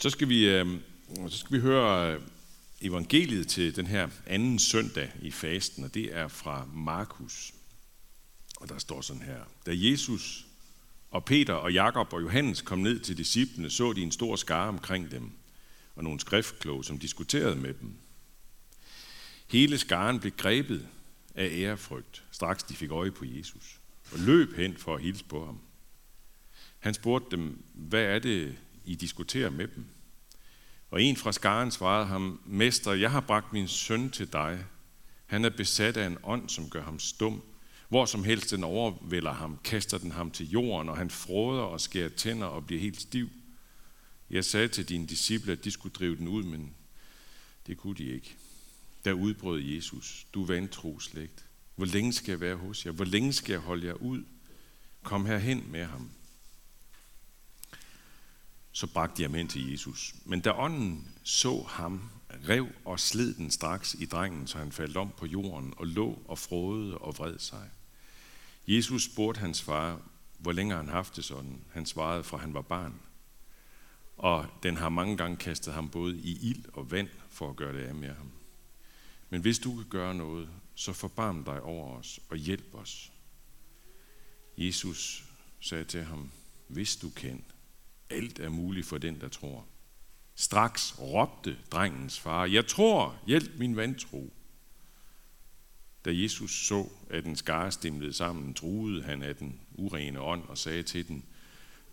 Så skal vi, øh, så skal vi høre øh, evangeliet til den her anden søndag i fasten, og det er fra Markus. Og der står sådan her. Da Jesus og Peter og Jakob og Johannes kom ned til disciplene, så de en stor skare omkring dem, og nogle skriftkloge, som diskuterede med dem. Hele skaren blev grebet af ærefrygt, straks de fik øje på Jesus, og løb hen for at hilse på ham. Han spurgte dem, hvad er det, i diskuterer med dem? Og en fra skaren svarede ham, Mester, jeg har bragt min søn til dig. Han er besat af en ånd, som gør ham stum. Hvor som helst den overvælder ham, kaster den ham til jorden, og han fråder og skærer tænder og bliver helt stiv. Jeg sagde til dine disciple, at de skulle drive den ud, men det kunne de ikke. Der udbrød Jesus, du vantro slægt. Hvor længe skal jeg være hos jer? Hvor længe skal jeg holde jer ud? Kom herhen med ham så bragte de ham hen til Jesus. Men da ånden så ham, rev og sled den straks i drengen, så han faldt om på jorden og lå og frådede og vred sig. Jesus spurgte hans far, hvor længe han haft det sådan. Han svarede, for han var barn. Og den har mange gange kastet ham både i ild og vand for at gøre det af med ham. Men hvis du kan gøre noget, så forbarm dig over os og hjælp os. Jesus sagde til ham, hvis du kan, alt er muligt for den, der tror. Straks råbte drengens far, jeg tror, hjælp min vantro. Da Jesus så, at den skare stemlede sammen, truede han af den urene ånd og sagde til den,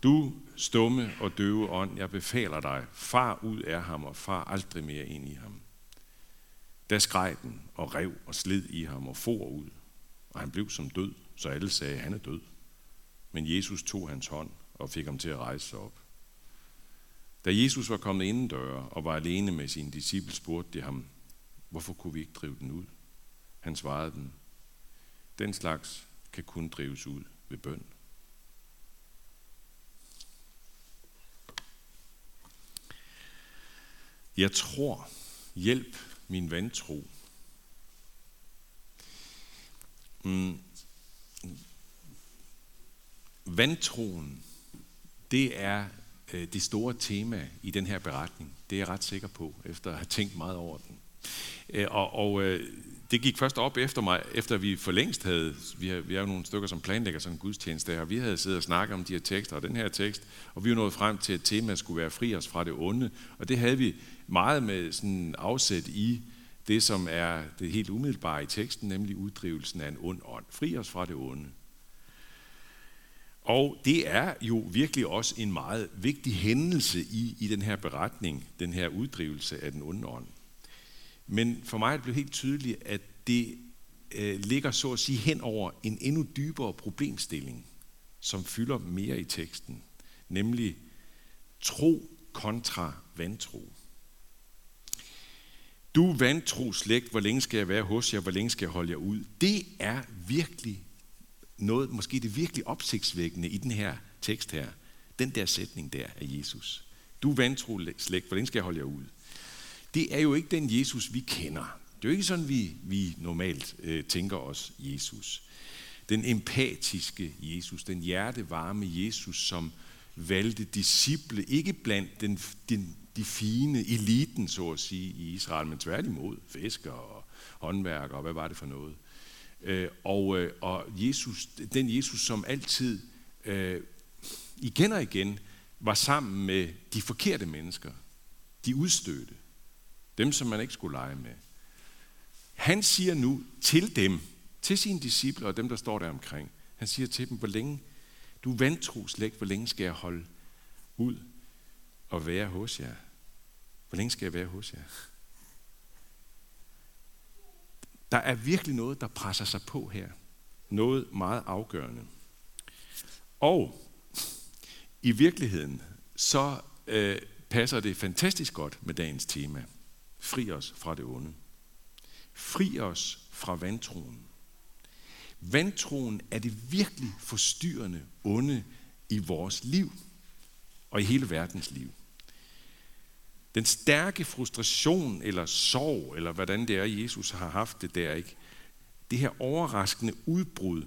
du stumme og døve ånd, jeg befaler dig, far ud af ham og far aldrig mere ind i ham. Da skreg den og rev og slid i ham og for ud, og han blev som død, så alle sagde, han er død. Men Jesus tog hans hånd og fik ham til at rejse sig op. Da Jesus var kommet inden døre og var alene med sine disciple, spurgte de ham, hvorfor kunne vi ikke drive den ud? Han svarede dem, den slags kan kun drives ud ved bøn. Jeg tror, hjælp min vantro. Mm. Vantroen, det er Øh, det store tema i den her beretning. Det er jeg ret sikker på, efter at have tænkt meget over den. Øh, og, og øh, det gik først op efter mig, efter vi for længst havde, vi har, vi er jo nogle stykker, som planlægger sådan en gudstjeneste her, og vi havde siddet og snakket om de her tekster og den her tekst, og vi var nået frem til, at temaet skulle være fri os fra det onde, og det havde vi meget med sådan afsæt i det, som er det helt umiddelbare i teksten, nemlig uddrivelsen af en ond ånd. Fri os fra det onde. Og det er jo virkelig også en meget vigtig hændelse i, i den her beretning, den her uddrivelse af den onde ånd. Men for mig er det blevet helt tydeligt, at det øh, ligger så at sige hen over en endnu dybere problemstilling, som fylder mere i teksten, nemlig tro kontra vantro. Du vantro slægt, hvor længe skal jeg være hos jer, hvor længe skal jeg holde jer ud? Det er virkelig noget, måske det virkelig opsigtsvækkende i den her tekst her. Den der sætning der af Jesus. Du vantro slægt, hvordan skal jeg holde jer ud? Det er jo ikke den Jesus, vi kender. Det er jo ikke sådan, vi, vi normalt øh, tænker os Jesus. Den empatiske Jesus, den hjertevarme Jesus, som valgte disciple, ikke blandt den, den, de fine eliten, så at sige, i Israel, men tværtimod fiskere og håndværkere, og hvad var det for noget? Øh, og, øh, og Jesus, den Jesus, som altid øh, igen og igen var sammen med de forkerte mennesker, de udstødte, dem som man ikke skulle lege med. Han siger nu til dem, til sine disciple og dem, der står der omkring, han siger til dem, hvor længe, du er vantro slægt, hvor længe skal jeg holde ud og være hos jer? Hvor længe skal jeg være hos jer? Der er virkelig noget, der presser sig på her. Noget meget afgørende. Og i virkeligheden, så øh, passer det fantastisk godt med dagens tema. Fri os fra det onde. Fri os fra vantroen. Vantroen er det virkelig forstyrrende onde i vores liv og i hele verdens liv. Den stærke frustration eller sorg, eller hvordan det er, Jesus har haft det der, ikke? Det her overraskende udbrud,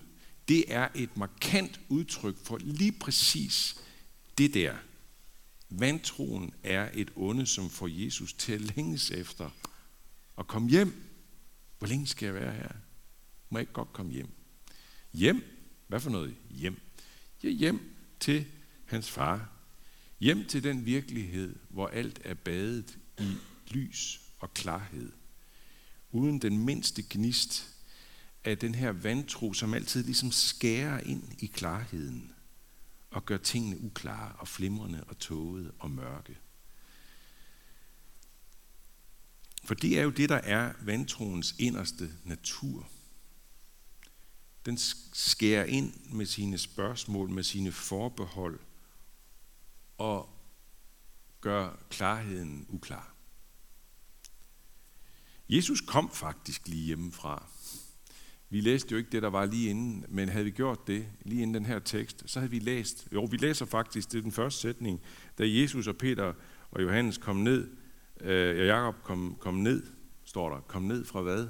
det er et markant udtryk for lige præcis det der. Vantroen er et onde, som får Jesus til at længes efter at komme hjem. Hvor længe skal jeg være her? Må jeg ikke godt komme hjem? Hjem? Hvad for noget hjem? Ja, hjem til hans far. Hjem til den virkelighed, hvor alt er badet i lys og klarhed. Uden den mindste gnist af den her vantro, som altid ligesom skærer ind i klarheden og gør tingene uklare og flimrende og tåget og mørke. For det er jo det, der er vantroens inderste natur. Den skærer ind med sine spørgsmål, med sine forbehold og gør klarheden uklar. Jesus kom faktisk lige hjemmefra. Vi læste jo ikke det, der var lige inden, men havde vi gjort det, lige inden den her tekst, så havde vi læst, jo, vi læser faktisk, det er den første sætning, da Jesus og Peter og Johannes kom ned, øh, Jakob kom, kom ned, står der, kom ned fra hvad?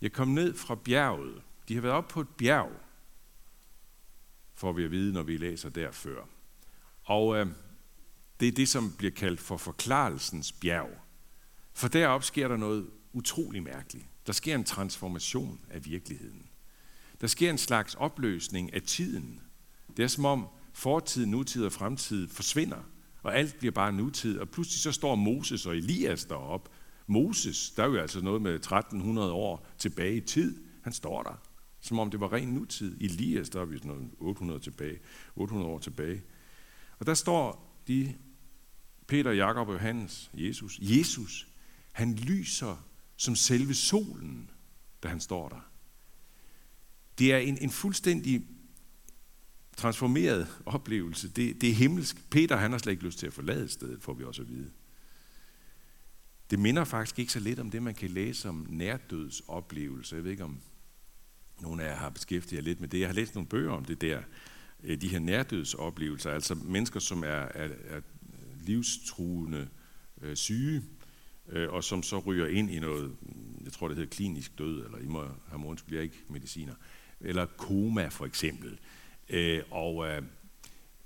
Jeg kom ned fra bjerget. De har været op på et bjerg, får vi at vide, når vi læser der før. Og øh, det er det, som bliver kaldt for forklarelsens bjerg. For derop sker der noget utrolig mærkeligt. Der sker en transformation af virkeligheden. Der sker en slags opløsning af tiden. Det er som om fortid, nutid og fremtid forsvinder, og alt bliver bare nutid. Og pludselig så står Moses og Elias derop. Moses, der er jo altså noget med 1300 år tilbage i tid. Han står der, som om det var ren nutid. Elias, der er vi sådan noget 800, tilbage, 800 år tilbage. Og der står de, Peter, Jakob og Johannes, Jesus. Jesus, han lyser som selve solen, da han står der. Det er en, en fuldstændig transformeret oplevelse. Det, det er himmelsk. Peter han har slet ikke lyst til at forlade stedet, får vi også at vide. Det minder faktisk ikke så lidt om det, man kan læse om nærdødsoplevelse. Jeg ved ikke, om nogle af jer har beskæftiget jer lidt med det. Jeg har læst nogle bøger om det der, Øh, de her nærdødsoplevelser, altså mennesker, som er, er, er livstruende øh, syge, øh, og som så ryger ind i noget, jeg tror det hedder klinisk død, eller I må have morgen, bliver ikke mediciner, eller koma for eksempel. Øh, og øh,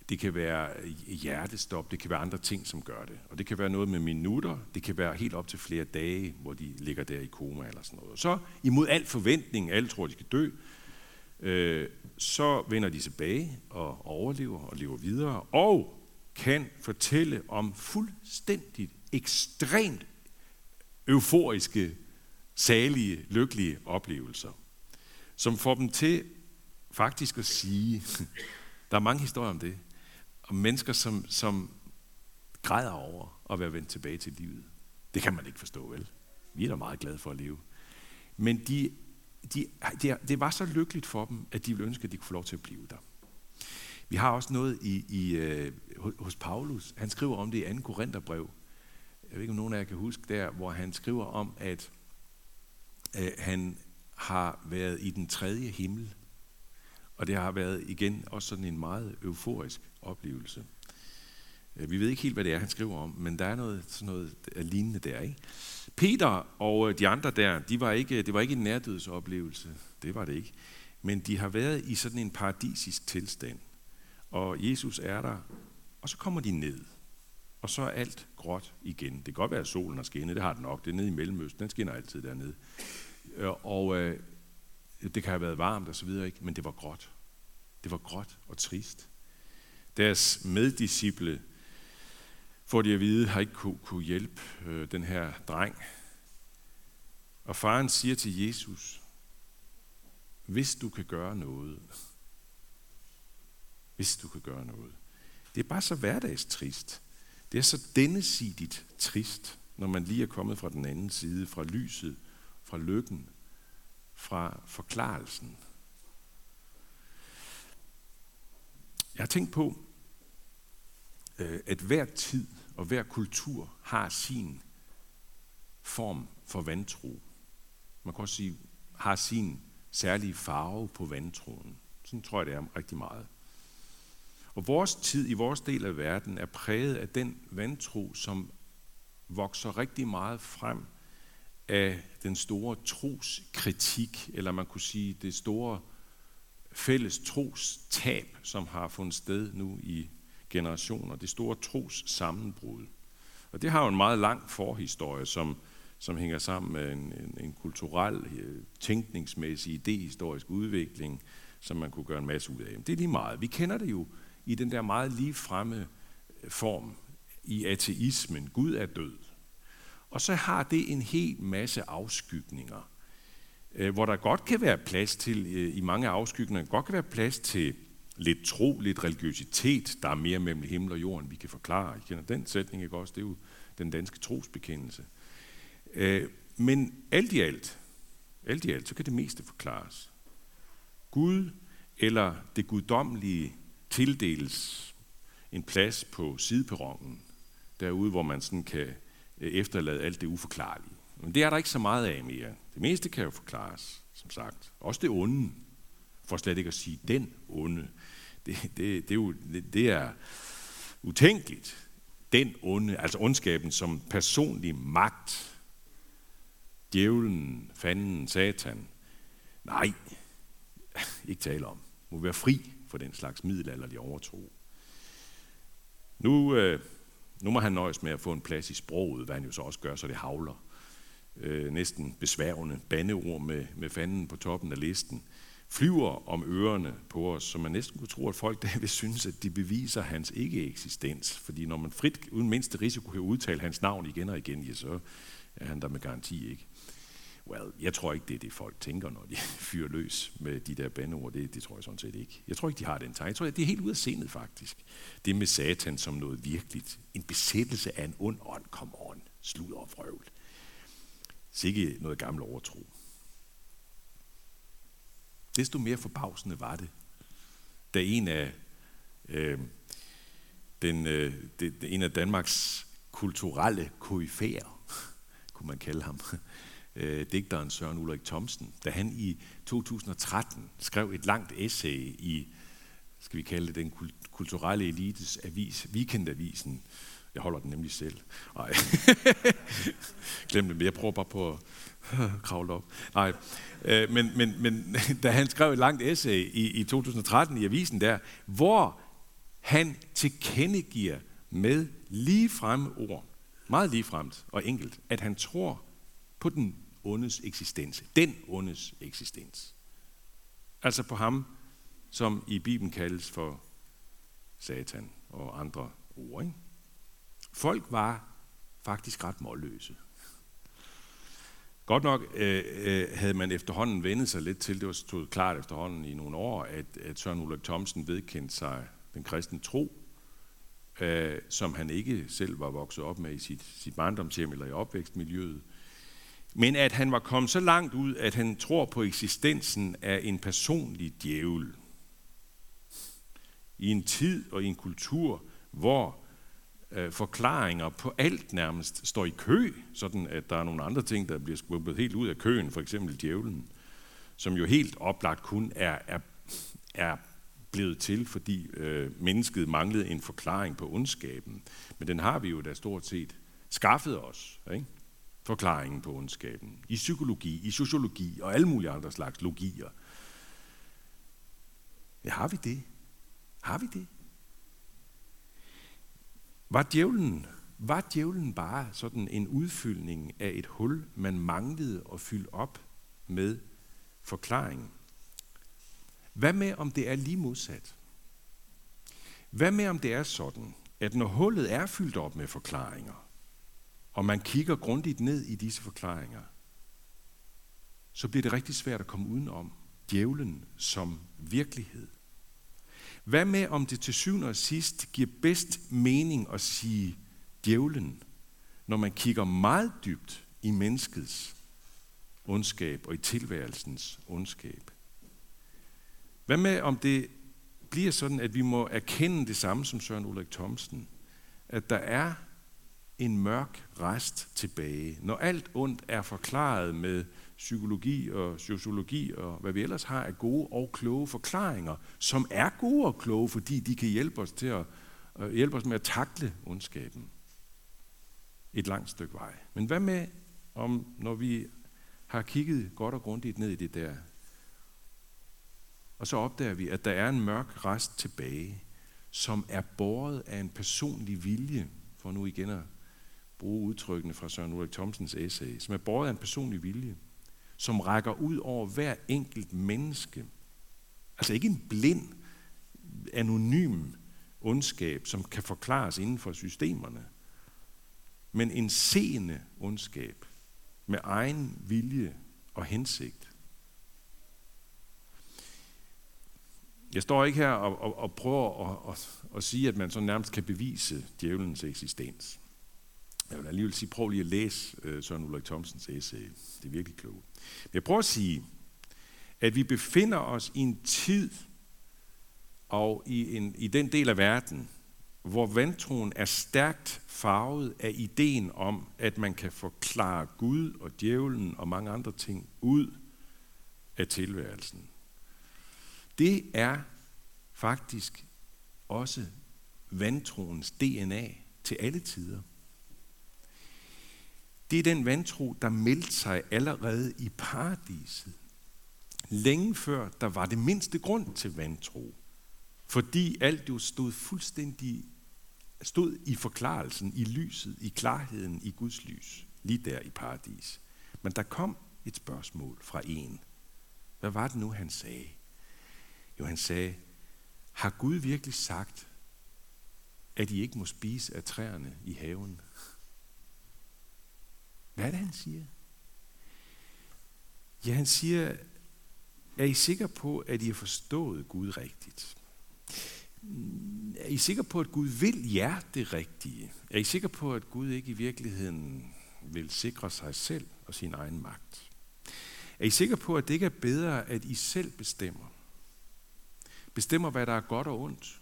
det kan være hjertestop, det kan være andre ting, som gør det. Og det kan være noget med minutter, det kan være helt op til flere dage, hvor de ligger der i koma eller sådan noget. Så imod al forventning, alle tror, de skal dø, øh, så vender de tilbage og overlever og lever videre, og kan fortælle om fuldstændigt ekstremt euforiske, salige, lykkelige oplevelser, som får dem til faktisk at sige, der er mange historier om det, om mennesker, som, som græder over at være vendt tilbage til livet. Det kan man ikke forstå, vel? Vi er da meget glade for at leve. Men de, de, de, det var så lykkeligt for dem, at de ville ønske, at de kunne få lov til at blive der. Vi har også noget i, i, øh, hos Paulus. Han skriver om det i 2. Korintherbrev. Jeg ved ikke, om nogen af jer kan huske der, hvor han skriver om, at øh, han har været i den tredje himmel. Og det har været igen også sådan en meget euforisk oplevelse. Øh, vi ved ikke helt, hvad det er, han skriver om, men der er noget, sådan noget øh, lignende der. Ikke? Peter og øh, de andre der, de var ikke, det var ikke en nærdødsoplevelse. Det var det ikke. Men de har været i sådan en paradisisk tilstand. Og Jesus er der, og så kommer de ned. Og så er alt gråt igen. Det kan godt være, at solen har skinnet, det har den nok. Det er nede i Mellemøsten, den skinner altid dernede. Og øh, det kan have været varmt og så videre, ikke? men det var gråt. Det var gråt og trist. Deres meddisciple, får de at vide, har ikke kunne, kunne hjælpe øh, den her dreng. Og faren siger til Jesus, hvis du kan gøre noget, hvis du kan gøre noget. Det er bare så hverdagstrist. Det er så dennesidigt trist, når man lige er kommet fra den anden side, fra lyset, fra lykken, fra forklarelsen. Jeg har tænkt på, Øh, at hver tid og hver kultur har sin form for vantro. Man kan også sige, har sin særlige farve på vantroen. Sådan tror jeg, det er rigtig meget. Og vores tid i vores del af verden er præget af den vantro, som vokser rigtig meget frem af den store troskritik, eller man kunne sige det store fælles trostab, som har fundet sted nu i generationer, det store tros sammenbrud. Og det har jo en meget lang forhistorie, som, som hænger sammen med en, en, en kulturel, øh, tænkningsmæssig, idehistorisk udvikling, som man kunne gøre en masse ud af. Det er lige meget. Vi kender det jo i den der meget lige fremme øh, form i ateismen. Gud er død. Og så har det en hel masse afskygninger, øh, hvor der godt kan være plads til, i mange afskygninger, godt kan være plads til lidt tro, lidt religiøsitet, der er mere mellem himmel og jorden, vi kan forklare. I kender den sætning, ikke også? Det er jo den danske trosbekendelse. Øh, men alt i alt, alt i alt, så kan det meste forklares. Gud eller det guddommelige tildeles en plads på sideperronen, derude, hvor man sådan kan øh, efterlade alt det uforklarlige. Men det er der ikke så meget af mere. Det meste kan jo forklares, som sagt. Også det onde, for slet ikke at sige den onde. Det, det, det, er, det, det er utænkeligt. Den onde, altså ondskaben som personlig magt, djævlen, fanden, satan. Nej, ikke tale om. Må være fri for den slags middelalderlige overtro. Nu, øh, nu må han nøjes med at få en plads i sproget, hvad han jo så også gør, så det havler. Øh, næsten besværgende bandeord med, med fanden på toppen af listen flyver om ørerne på os, så man næsten kunne tro, at folk der vil synes, at de beviser hans ikke-eksistens. Fordi når man frit, uden mindste risiko, kan udtale hans navn igen og igen, ja, så er han der med garanti ikke. Well, jeg tror ikke, det er det, folk tænker, når de fyrer løs med de der bandeord. Det, det tror jeg sådan set ikke. Jeg tror ikke, de har den tanke. Jeg tror, at det er helt ud af sindet, faktisk. Det med satan som noget virkeligt. En besættelse af en ond ånd. Come on. Slud og frøvl. Sikke noget gammel overtro. Desto mere forbavsende var det, da en af, øh, den, øh, det, en af Danmarks kulturelle koryfærer, kunne man kalde ham, øh, digteren Søren Ulrik Thomsen, da han i 2013 skrev et langt essay i, skal vi kalde det, den kulturelle elites avis, Weekendavisen. Jeg holder den nemlig selv. Nej, glem det, jeg prøver bare på at kravle op. Nej, øh, men, men, men da han skrev et langt essay i, i 2013 i avisen der, hvor han tilkendegiver med ligefremme ord, meget ligefremt og enkelt, at han tror på den ondes eksistens. Den ondes eksistens. Altså på ham, som i Bibelen kaldes for Satan og andre ord. Ikke? Folk var faktisk ret målløse. Godt nok øh, øh, havde man efterhånden vendet sig lidt til, det var stod klart efterhånden i nogle år, at, at Søren Ulrik Thomsen vedkendte sig den kristne tro, øh, som han ikke selv var vokset op med i sit, sit barndomshjem eller i opvækstmiljøet. Men at han var kommet så langt ud, at han tror på eksistensen af en personlig djævel. I en tid og i en kultur, hvor øh, forklaringer på alt nærmest står i kø, sådan at der er nogle andre ting, der bliver skubbet helt ud af køen, for eksempel djævlen, som jo helt oplagt kun er, er, er blevet til, fordi øh, mennesket manglede en forklaring på ondskaben. Men den har vi jo da stort set skaffet os, ikke? forklaringen på ondskaben. I psykologi, i sociologi og alle mulige andre slags logier. Ja, har vi det? Har vi det? Var djævlen, var djævlen bare sådan en udfyldning af et hul, man manglede at fylde op med forklaring? Hvad med, om det er lige modsat? Hvad med, om det er sådan, at når hullet er fyldt op med forklaringer, og man kigger grundigt ned i disse forklaringer, så bliver det rigtig svært at komme udenom djævlen som virkelighed. Hvad med, om det til syvende og sidst giver bedst mening at sige djævlen, når man kigger meget dybt i menneskets ondskab og i tilværelsens ondskab? Hvad med, om det bliver sådan, at vi må erkende det samme som Søren Ulrik Thomsen, at der er en mørk rest tilbage. Når alt ondt er forklaret med psykologi og sociologi og hvad vi ellers har af gode og kloge forklaringer, som er gode og kloge, fordi de kan hjælpe os til at uh, hjælpe os med at takle ondskaben et langt stykke vej. Men hvad med, om når vi har kigget godt og grundigt ned i det der, og så opdager vi, at der er en mørk rest tilbage, som er båret af en personlig vilje, for nu igen at bruge udtrykkene fra Søren Ulrik Thomsens essay, som er båret af en personlig vilje, som rækker ud over hver enkelt menneske. Altså ikke en blind, anonym ondskab, som kan forklares inden for systemerne, men en seende ondskab med egen vilje og hensigt. Jeg står ikke her og, og, og prøver at, at, at sige, at man så nærmest kan bevise djævelens eksistens. Jeg vil alligevel sige, prøv lige at læse uh, Søren Ulrik Thomsens essay. Det er virkelig klogt. Men jeg prøver at sige, at vi befinder os i en tid og i, en, i den del af verden, hvor vantroen er stærkt farvet af ideen om, at man kan forklare Gud og djævlen og mange andre ting ud af tilværelsen. Det er faktisk også vantroens DNA til alle tider. Det er den vantro, der meldte sig allerede i paradiset. Længe før der var det mindste grund til vantro. Fordi alt jo stod fuldstændig stod i forklarelsen, i lyset, i klarheden, i Guds lys, lige der i paradis. Men der kom et spørgsmål fra en. Hvad var det nu, han sagde? Jo, han sagde, har Gud virkelig sagt, at I ikke må spise af træerne i haven? Hvad er det, han siger? Ja, han siger, er I sikre på, at I har forstået Gud rigtigt? Er I sikre på, at Gud vil jer det rigtige? Er I sikre på, at Gud ikke i virkeligheden vil sikre sig selv og sin egen magt? Er I sikre på, at det ikke er bedre, at I selv bestemmer? Bestemmer, hvad der er godt og ondt?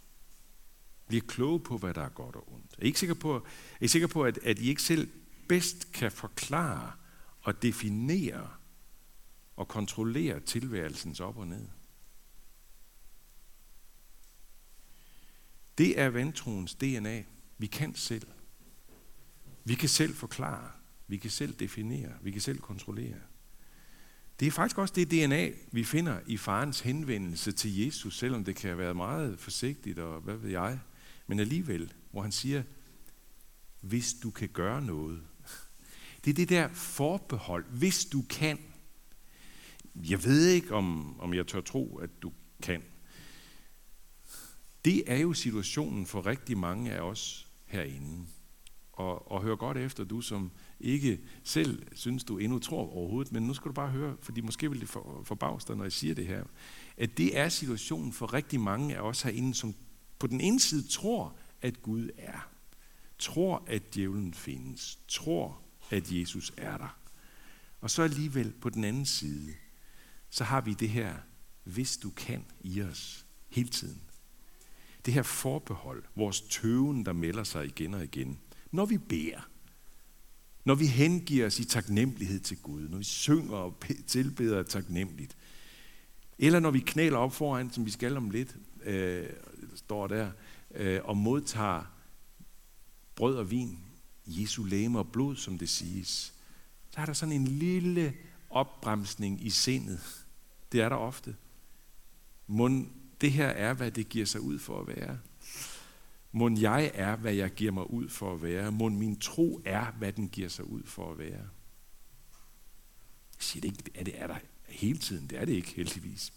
Bliver kloge på, hvad der er godt og ondt? Er I ikke sikre på, er I sikre på at, at I ikke selv bedst kan forklare og definere og kontrollere tilværelsens op og ned? Det er vantroens DNA. Vi kan selv. Vi kan selv forklare. Vi kan selv definere. Vi kan selv kontrollere. Det er faktisk også det DNA, vi finder i farens henvendelse til Jesus, selvom det kan have været meget forsigtigt og hvad ved jeg. Men alligevel, hvor han siger, hvis du kan gøre noget. Det er det der forbehold, hvis du kan. Jeg ved ikke, om, om jeg tør tro, at du kan. Det er jo situationen for rigtig mange af os herinde. Og, og hør godt efter, du som ikke selv synes, du endnu tror overhovedet, men nu skal du bare høre, fordi måske vil det for, forbavse dig, når jeg siger det her, at det er situationen for rigtig mange af os herinde, som på den ene side tror, at Gud er. Tror, at djævlen findes. Tror, at Jesus er der. Og så alligevel på den anden side, så har vi det her, hvis du kan i os hele tiden det her forbehold, vores tøven, der melder sig igen og igen, når vi beder, når vi hengiver os i taknemmelighed til Gud, når vi synger og tilbeder taknemmeligt, eller når vi knæler op foran, som vi skal om lidt, øh, står der, øh, og modtager brød og vin, Jesu læme og blod, som det siges, så er der sådan en lille opbremsning i sindet. Det er der ofte. Mund det her er, hvad det giver sig ud for at være. Må jeg er, hvad jeg giver mig ud for at være. Må min tro er, hvad den giver sig ud for at være. Jeg siger det ikke, er det er der hele tiden. Det er det ikke, heldigvis.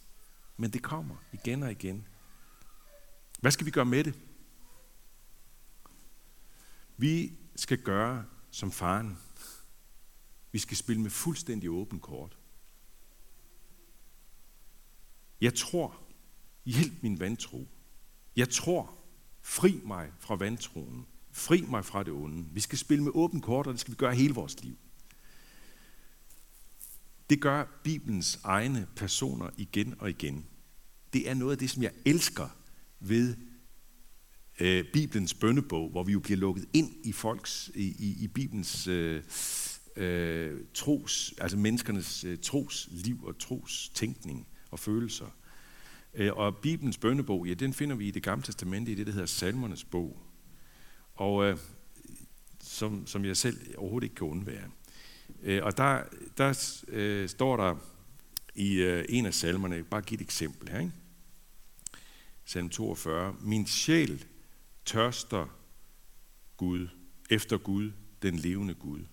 Men det kommer igen og igen. Hvad skal vi gøre med det? Vi skal gøre som faren. Vi skal spille med fuldstændig åben kort. Jeg tror, Hjælp min vantro. Jeg tror, fri mig fra vantroen. Fri mig fra det onde. Vi skal spille med åben kort, og det skal vi gøre hele vores liv. Det gør Bibelens egne personer igen og igen. Det er noget af det, som jeg elsker ved øh, Bibelens bønnebog, hvor vi jo bliver lukket ind i folks, i, i, i Bibelens øh, øh, tros, altså menneskernes øh, trosliv og tros tænkning og følelser. Øh, og Bibelens bønnebog, ja, den finder vi i det gamle testamente, i det, der hedder Salmernes bog. Og øh, som, som jeg selv overhovedet ikke kan undvære. Øh, og der, der øh, står der i øh, en af salmerne, bare give et eksempel her, ikke? salm 42. Min sjæl tørster Gud, efter Gud, den levende Gud.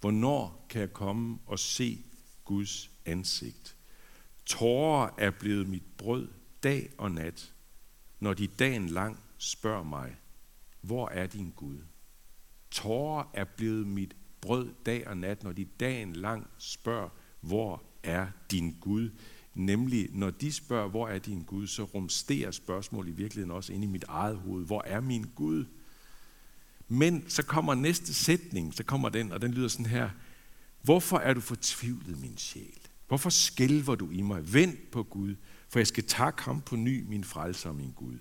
Hvornår kan jeg komme og se Guds ansigt? Tårer er blevet mit brød dag og nat, når de dagen lang spørger mig, hvor er din Gud? Tårer er blevet mit brød dag og nat, når de dagen lang spørger, hvor er din Gud? Nemlig, når de spørger, hvor er din Gud, så rumsterer spørgsmålet i virkeligheden også ind i mit eget hoved. Hvor er min Gud? Men så kommer næste sætning, så kommer den, og den lyder sådan her. Hvorfor er du fortvivlet, min sjæl? Hvorfor skælver du i mig? Vend på Gud, for jeg skal takke ham på ny, min frelser og min Gud.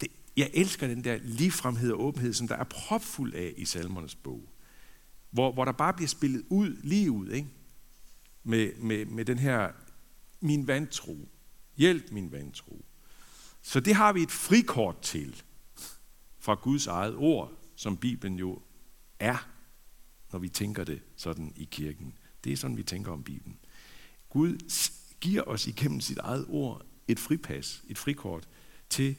Det, jeg elsker den der ligefremhed og åbenhed, som der er propfuld af i salmernes bog. Hvor, hvor der bare bliver spillet ud, lige ud, ikke? Med, med, med den her, min vantro. Hjælp min vantro. Så det har vi et frikort til fra Guds eget ord, som Bibelen jo er, når vi tænker det sådan i kirken. Det er sådan, vi tænker om Bibelen. Gud giver os igennem sit eget ord et fripas, et frikort til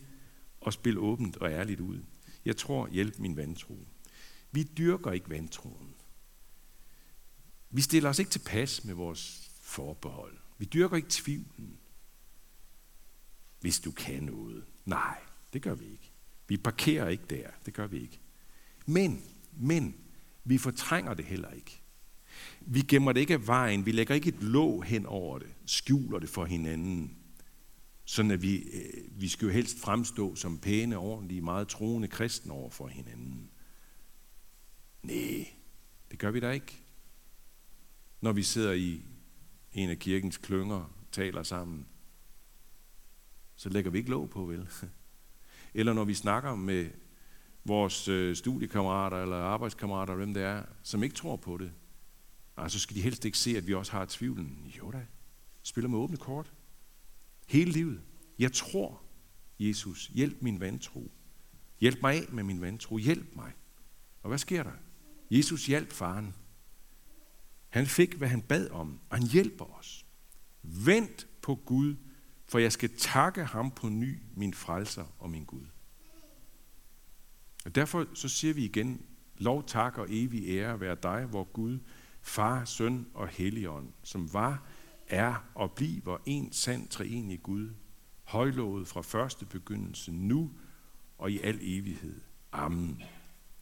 at spille åbent og ærligt ud. Jeg tror, hjælp min vantro. Vi dyrker ikke vantroen. Vi stiller os ikke til pas med vores forbehold. Vi dyrker ikke tvivlen. Hvis du kan noget. Nej, det gør vi ikke. Vi parkerer ikke der. Det gør vi ikke. Men, men, vi fortrænger det heller ikke. Vi gemmer det ikke af vejen. Vi lægger ikke et låg hen over det. Skjuler det for hinanden. Sådan at vi, øh, vi skal jo helst fremstå som pæne, ordentlige, meget troende kristne over for hinanden. Nej, det gør vi da ikke. Når vi sidder i en af kirkens klynger, taler sammen, så lægger vi ikke låg på, vel? Eller når vi snakker med vores øh, studiekammerater eller arbejdskammerater, hvem det er, som ikke tror på det, Nej, så skal de helst ikke se, at vi også har tvivlen. Jo da, spiller med åbne kort. Hele livet. Jeg tror, Jesus, hjælp min vantro. Hjælp mig af med min vantro. Hjælp mig. Og hvad sker der? Jesus hjalp faren. Han fik, hvad han bad om, og han hjælper os. Vent på Gud, for jeg skal takke ham på ny, min frelser og min Gud. Og derfor så siger vi igen, lov, tak og evig ære være dig, hvor Gud, Far, Søn og Helligånd, som var, er og bliver en sand treenig Gud, højlovet fra første begyndelse, nu og i al evighed. Amen.